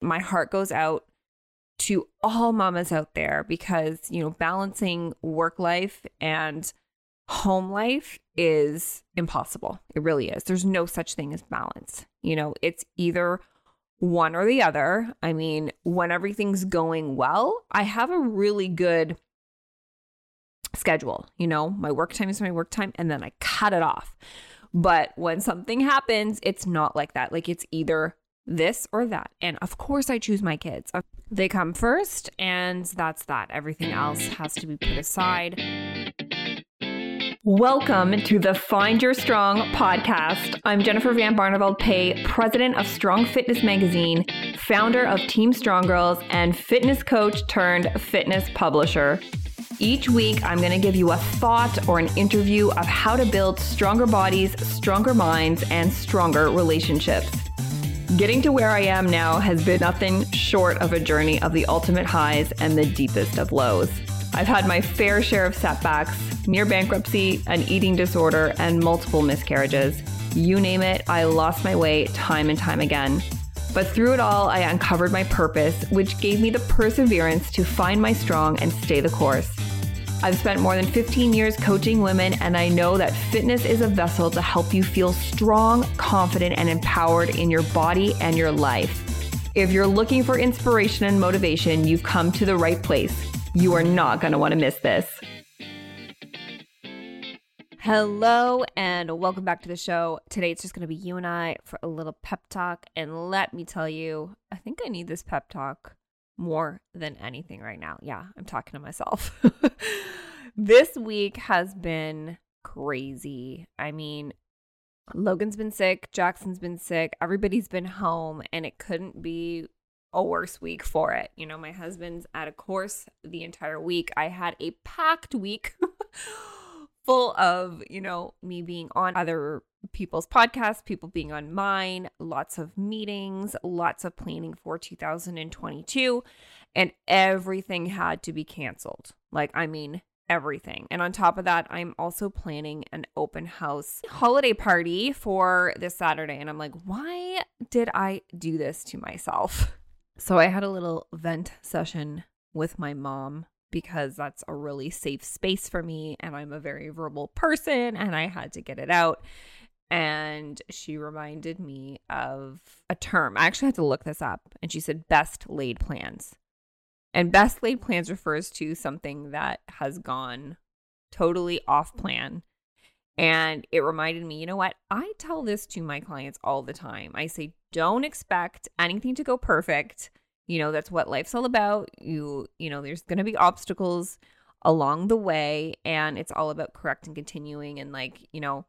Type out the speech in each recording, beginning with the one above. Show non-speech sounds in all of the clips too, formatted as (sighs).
my heart goes out to all mamas out there because, you know, balancing work life and home life is impossible. It really is. There's no such thing as balance. You know, it's either one or the other. I mean, when everything's going well, I have a really good schedule. You know, my work time is my work time, and then I cut it off. But when something happens, it's not like that. Like it's either this or that. And of course, I choose my kids. They come first, and that's that. Everything else has to be put aside. Welcome to the Find Your Strong podcast. I'm Jennifer Van Barneveld Pay, president of Strong Fitness Magazine, founder of Team Strong Girls, and fitness coach turned fitness publisher. Each week, I'm going to give you a thought or an interview of how to build stronger bodies, stronger minds, and stronger relationships. Getting to where I am now has been nothing short of a journey of the ultimate highs and the deepest of lows. I've had my fair share of setbacks, near bankruptcy, an eating disorder, and multiple miscarriages. You name it, I lost my way time and time again. But through it all, I uncovered my purpose, which gave me the perseverance to find my strong and stay the course. I've spent more than 15 years coaching women, and I know that fitness is a vessel to help you feel strong, confident, and empowered in your body and your life. If you're looking for inspiration and motivation, you've come to the right place. You are not going to want to miss this. Hello, and welcome back to the show. Today it's just going to be you and I for a little pep talk. And let me tell you, I think I need this pep talk more than anything right now. Yeah, I'm talking to myself. (laughs) this week has been crazy. I mean, Logan's been sick, Jackson's been sick, everybody's been home, and it couldn't be a worse week for it. You know, my husband's at a course the entire week. I had a packed week (laughs) full of, you know, me being on other people's podcasts, people being on mine, lots of meetings, lots of planning for 2022, and everything had to be canceled. Like, I mean, everything. And on top of that, I'm also planning an open house holiday party for this Saturday. And I'm like, why did I do this to myself? (laughs) So I had a little vent session with my mom because that's a really safe space for me and I'm a very verbal person and I had to get it out and she reminded me of a term. I actually had to look this up, and she said best laid plans. And best laid plans refers to something that has gone totally off plan. And it reminded me, you know what? I tell this to my clients all the time. I say, don't expect anything to go perfect. You know, that's what life's all about. You, you know, there's going to be obstacles along the way, and it's all about correct and continuing and like, you know,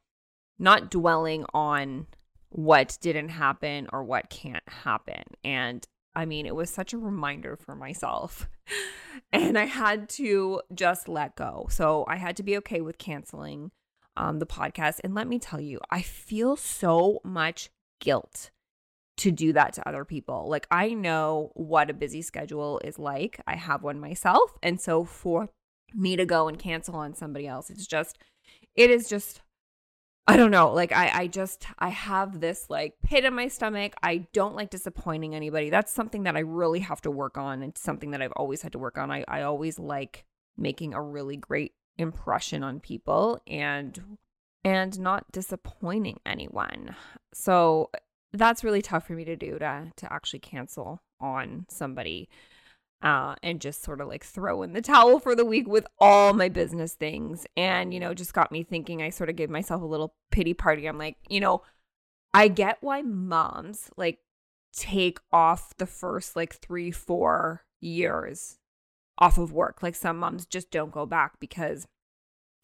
not dwelling on what didn't happen or what can't happen. And I mean, it was such a reminder for myself. (laughs) and I had to just let go. So I had to be okay with canceling um, the podcast. And let me tell you, I feel so much guilt to do that to other people. Like, I know what a busy schedule is like. I have one myself. And so for me to go and cancel on somebody else, it's just, it is just I don't know. Like I I just I have this like pit in my stomach. I don't like disappointing anybody. That's something that I really have to work on. It's something that I've always had to work on. I I always like making a really great impression on people and and not disappointing anyone. So that's really tough for me to do to to actually cancel on somebody uh, and just sort of like throw in the towel for the week with all my business things. And, you know, just got me thinking. I sort of gave myself a little pity party. I'm like, you know, I get why moms like take off the first like three, four years off of work. Like some moms just don't go back because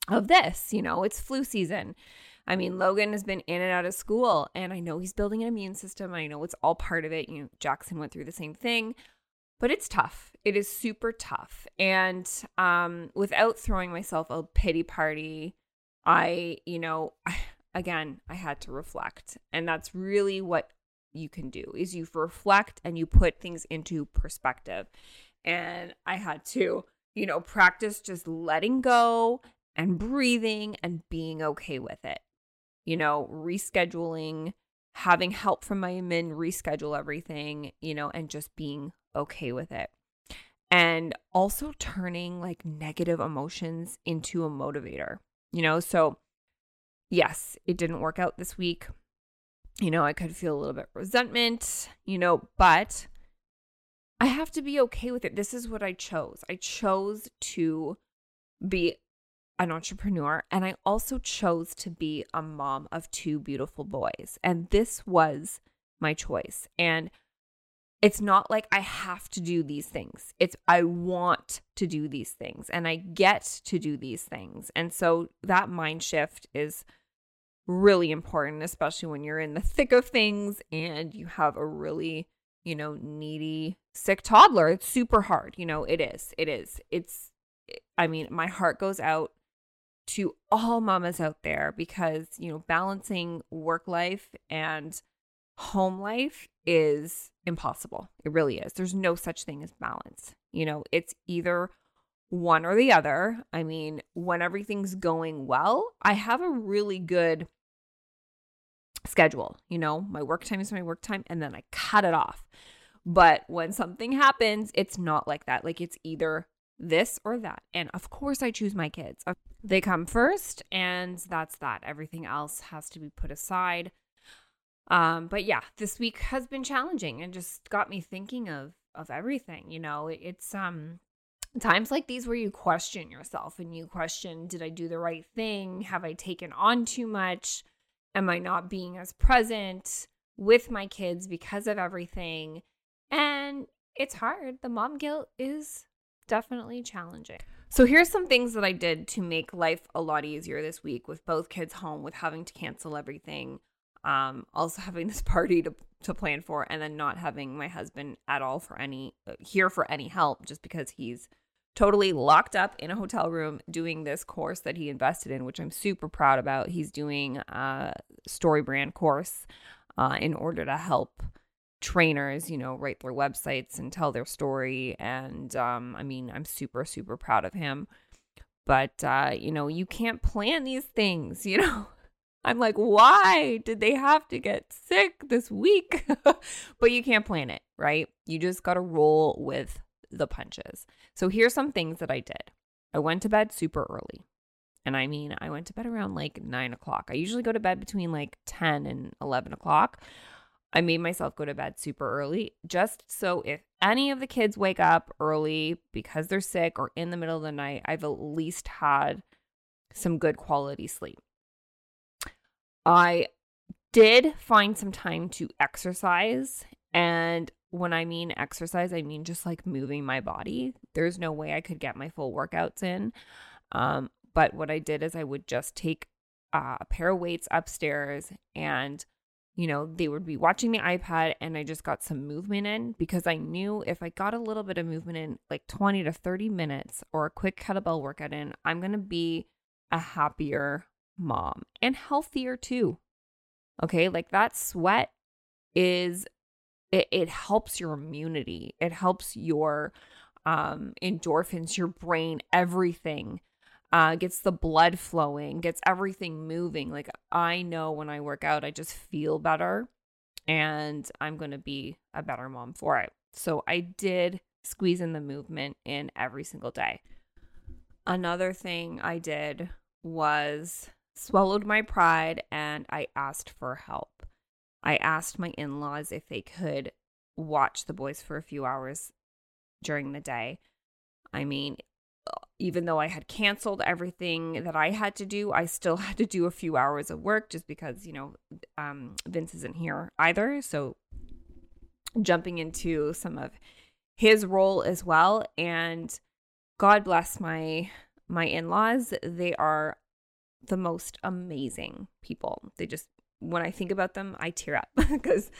of this, you know, it's flu season. I mean, Logan has been in and out of school, and I know he's building an immune system. I know it's all part of it. You know, Jackson went through the same thing but it's tough. It is super tough. And um, without throwing myself a pity party, I, you know, (sighs) again, I had to reflect. And that's really what you can do is you reflect and you put things into perspective. And I had to, you know, practice just letting go and breathing and being okay with it. You know, rescheduling having help from my admin reschedule everything, you know, and just being okay with it. And also turning like negative emotions into a motivator, you know? So, yes, it didn't work out this week. You know, I could feel a little bit resentment, you know, but I have to be okay with it. This is what I chose. I chose to be an entrepreneur and I also chose to be a mom of two beautiful boys. And this was my choice. And it's not like I have to do these things. It's I want to do these things and I get to do these things. And so that mind shift is really important, especially when you're in the thick of things and you have a really, you know, needy, sick toddler. It's super hard. You know, it is. It is. It's, I mean, my heart goes out to all mamas out there because, you know, balancing work life and home life is impossible. It really is. There's no such thing as balance. You know, it's either one or the other. I mean, when everything's going well, I have a really good schedule. You know, my work time is my work time, and then I cut it off. But when something happens, it's not like that. Like it's either this or that. And of course, I choose my kids. They come first, and that's that. Everything else has to be put aside. Um, but yeah, this week has been challenging and just got me thinking of of everything. You know, it's um times like these where you question yourself and you question, did I do the right thing? Have I taken on too much? Am I not being as present with my kids because of everything? And it's hard. The mom guilt is definitely challenging. So here's some things that I did to make life a lot easier this week with both kids home with having to cancel everything. Um also having this (laughs) party to to plan for and then not having my husband at all for any uh, here for any help just because he's totally locked up in a hotel room doing this course that he invested in which I'm super proud about. He's doing a StoryBrand course uh, in order to help trainers, you know, write their websites and tell their story. And um, I mean, I'm super, super proud of him. But, uh, you know, you can't plan these things, (laughs) you know. I'm like, why did they have to get sick this week? (laughs) but you can't plan it, right? You just got to roll with the punches. So here's some things that I did. I went to bed super early. And I mean, I went to bed around like nine o'clock. I usually go to bed between like 10 and 11 o'clock. I made myself go to bed super early just so if any of the kids wake up early because they're sick or in the middle of the night, I've at least had some good quality sleep. I did find some time to exercise. And when I mean exercise, I mean just like moving my body. There's no way I could get my full workouts in. Um, but what I did is I would just take uh, a pair of weights upstairs and you know, they would be watching the iPad and I just got some movement in because I knew if I got a little bit of movement in, like 20 to 30 minutes or a quick kettlebell workout in, I'm going to be a happier mom and healthier too. Okay. Like that sweat is, it, it helps your immunity, it helps your um, endorphins, your brain, everything uh, gets the blood flowing, gets everything moving. Like I know when I work out, I just feel better and I'm going to be a better mom for it. So I did squeeze in the movement in every single day. Another thing I did was swallowed my pride and I asked for help. I asked my in laws if they could watch the boys for a few hours during the day. I mean, even though I had canceled everything that I had to do, I still (laughs) had to do a few hours of work just because, you know, um, Vince isn't here either. So jumping into some of his role as well. And God bless my my in-laws. They are the most amazing people. They just when I think about them, I tear up (laughs) because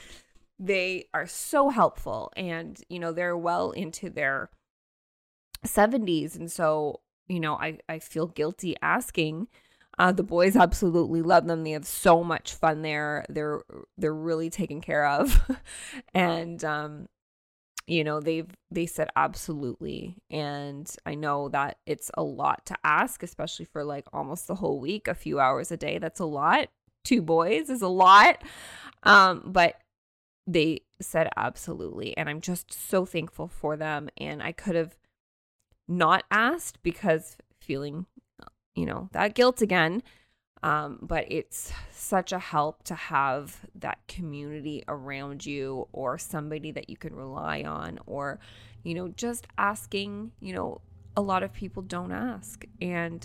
they are so helpful and you know, they're well into their 70s. And so, you know, I, I feel guilty asking. Uh, the boys absolutely love them. They have so much fun there. They're they're really taken care of, (laughs) and um, you know they've they said absolutely. And I know that it's a lot to ask, especially for like almost the whole week, a few hours a day. That's a lot two boys is a lot. Um, but they said absolutely. And I'm just so thankful for them. And I could have not asked because feeling, you know, that guilt again. Um, but it's such a help to have that community around you or somebody that you can rely on or, you know, just asking, you know, a lot of people don't ask. And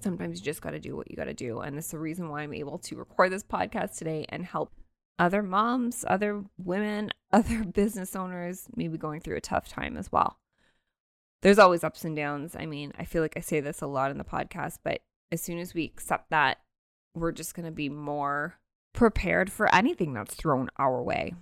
sometimes you just got to do what you got to do. And that's the reason why I'm able to record this podcast today and help other moms, other women, (laughs) other business owners maybe going through a tough time as well. There's always ups and downs. I mean, I feel like I say this a lot in the podcast, but as soon as we accept that, we're just going to be more prepared for anything that's thrown our way.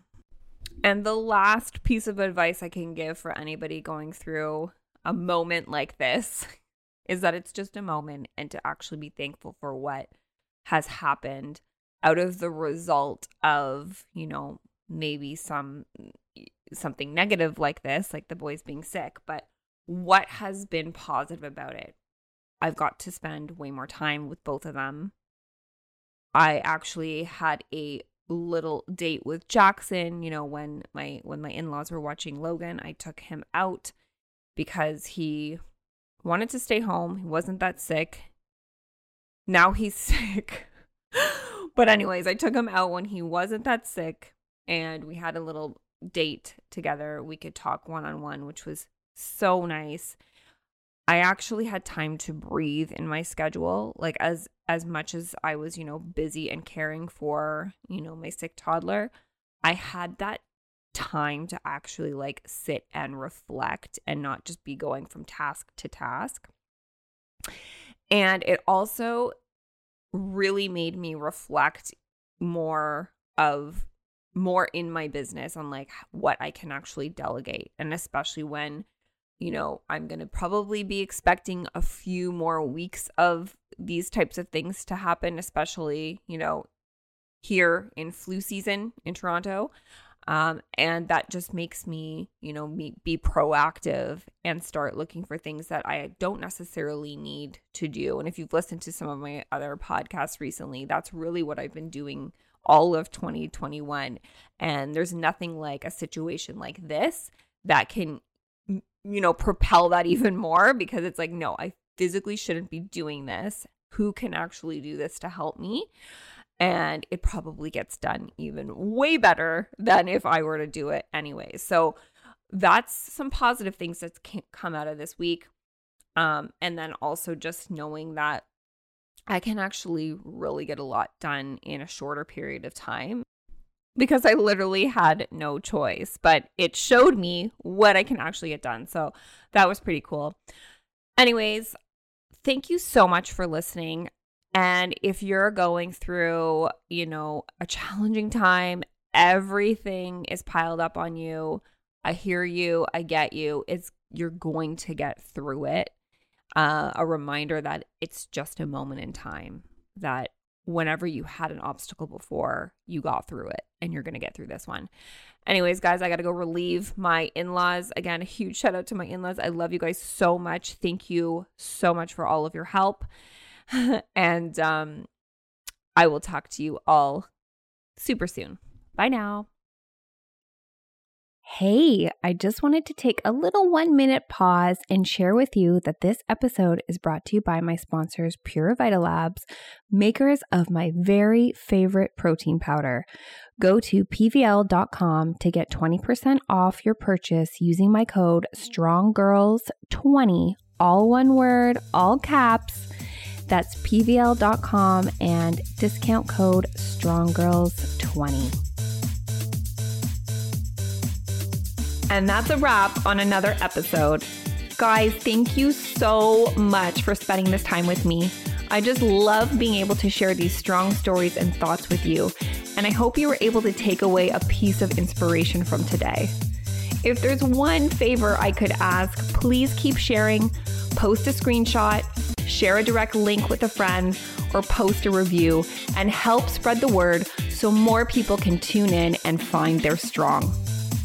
And the last piece of advice I can give for anybody going through a moment like this (laughs) is that it's just a moment and to actually be thankful for what has happened out of the result of, you know, maybe some something negative like this, like the boys being sick, but what has been positive about it? I've got to spend way more time with both of them. I actually had a little date with Jackson, you know, when my when my in-laws were watching Logan, I took him out because he wanted to stay home. He wasn't that sick. Now he's (laughs) sick. but anyways, I took him out when he wasn't that sick and we had a little date together. We could talk one-on-one, which was so nice. I actually had time to breathe in my schedule like as as much as I was, you know, busy and caring for, you know, my sick toddler. I had that time to actually like sit and reflect and not just be going from task to task. And it also really made me reflect more of more in my business on like what I can actually delegate and especially when you know, I'm going to probably be expecting a few more weeks of these types of things to happen, especially, you know, here in flu season in Toronto. Um, and that just makes me, you know, be proactive and start looking for things that I don't necessarily need to do. And if you've listened to some of my other podcasts recently, that's really what I've been doing all of 2021. And there's nothing like a situation like this that can you know, propel that (laughs) even more because it's like, no, I physically shouldn't be doing this. Who can actually do this to help me? And it probably gets done even way better than if I were to do it anyway. So that's some positive things that come out of this week. Um, and then also just knowing that I can actually really get a lot done in a shorter period of time because I literally had no choice, but it showed me what I can actually get done. So that was pretty cool. Anyways, thank you so much for listening. And if you're going through, you know, a challenging time, everything is piled up on you. I hear you, I get you. It's you're going to get through it. Uh, a reminder that it's just a moment in time that whenever you had an obstacle before, you got through it and you're going to get through this one. Anyways, guys, I got to go relieve my in laws. Again, a huge shout out to my in laws. I love you guys so much. Thank you so much for all of your help. (laughs) and um, I will talk to you all super soon. Bye now. Hey, I just wanted to take a little one minute pause and share with you that this episode is brought to you by my sponsors, Pure Labs, makers of my very favorite protein powder. Go to pvl.com to get 20% off your purchase using my code STRONGGIRLS20, all one word, all caps. That's pvl.com and discount code STRONGGIRLS20. And that's a wrap on another episode. Guys, thank you so much for spending this time with me. I just love being able to share these strong stories and thoughts with you, and I hope you were able to take away a piece of inspiration from today. If there's one favor I could ask, please keep sharing, post a screenshot, share a direct link with a friend, or post a review and help spread the word so more people can tune in and find their strong.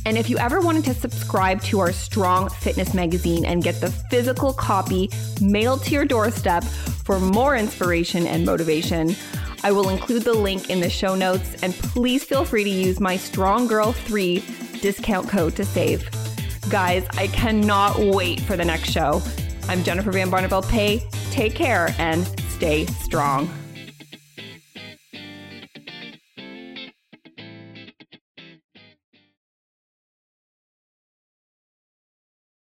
And if you ever wanted to subscribe to our Strong Fitness magazine and get the physical copy mailed to your doorstep for more inspiration and motivation, I will include the link in the show notes, and please feel free to use my Strong Girl 3 discount code to save. Guys, I cannot wait for the next show. I'm Jennifer Van Barneveld Pay. Take care and stay strong.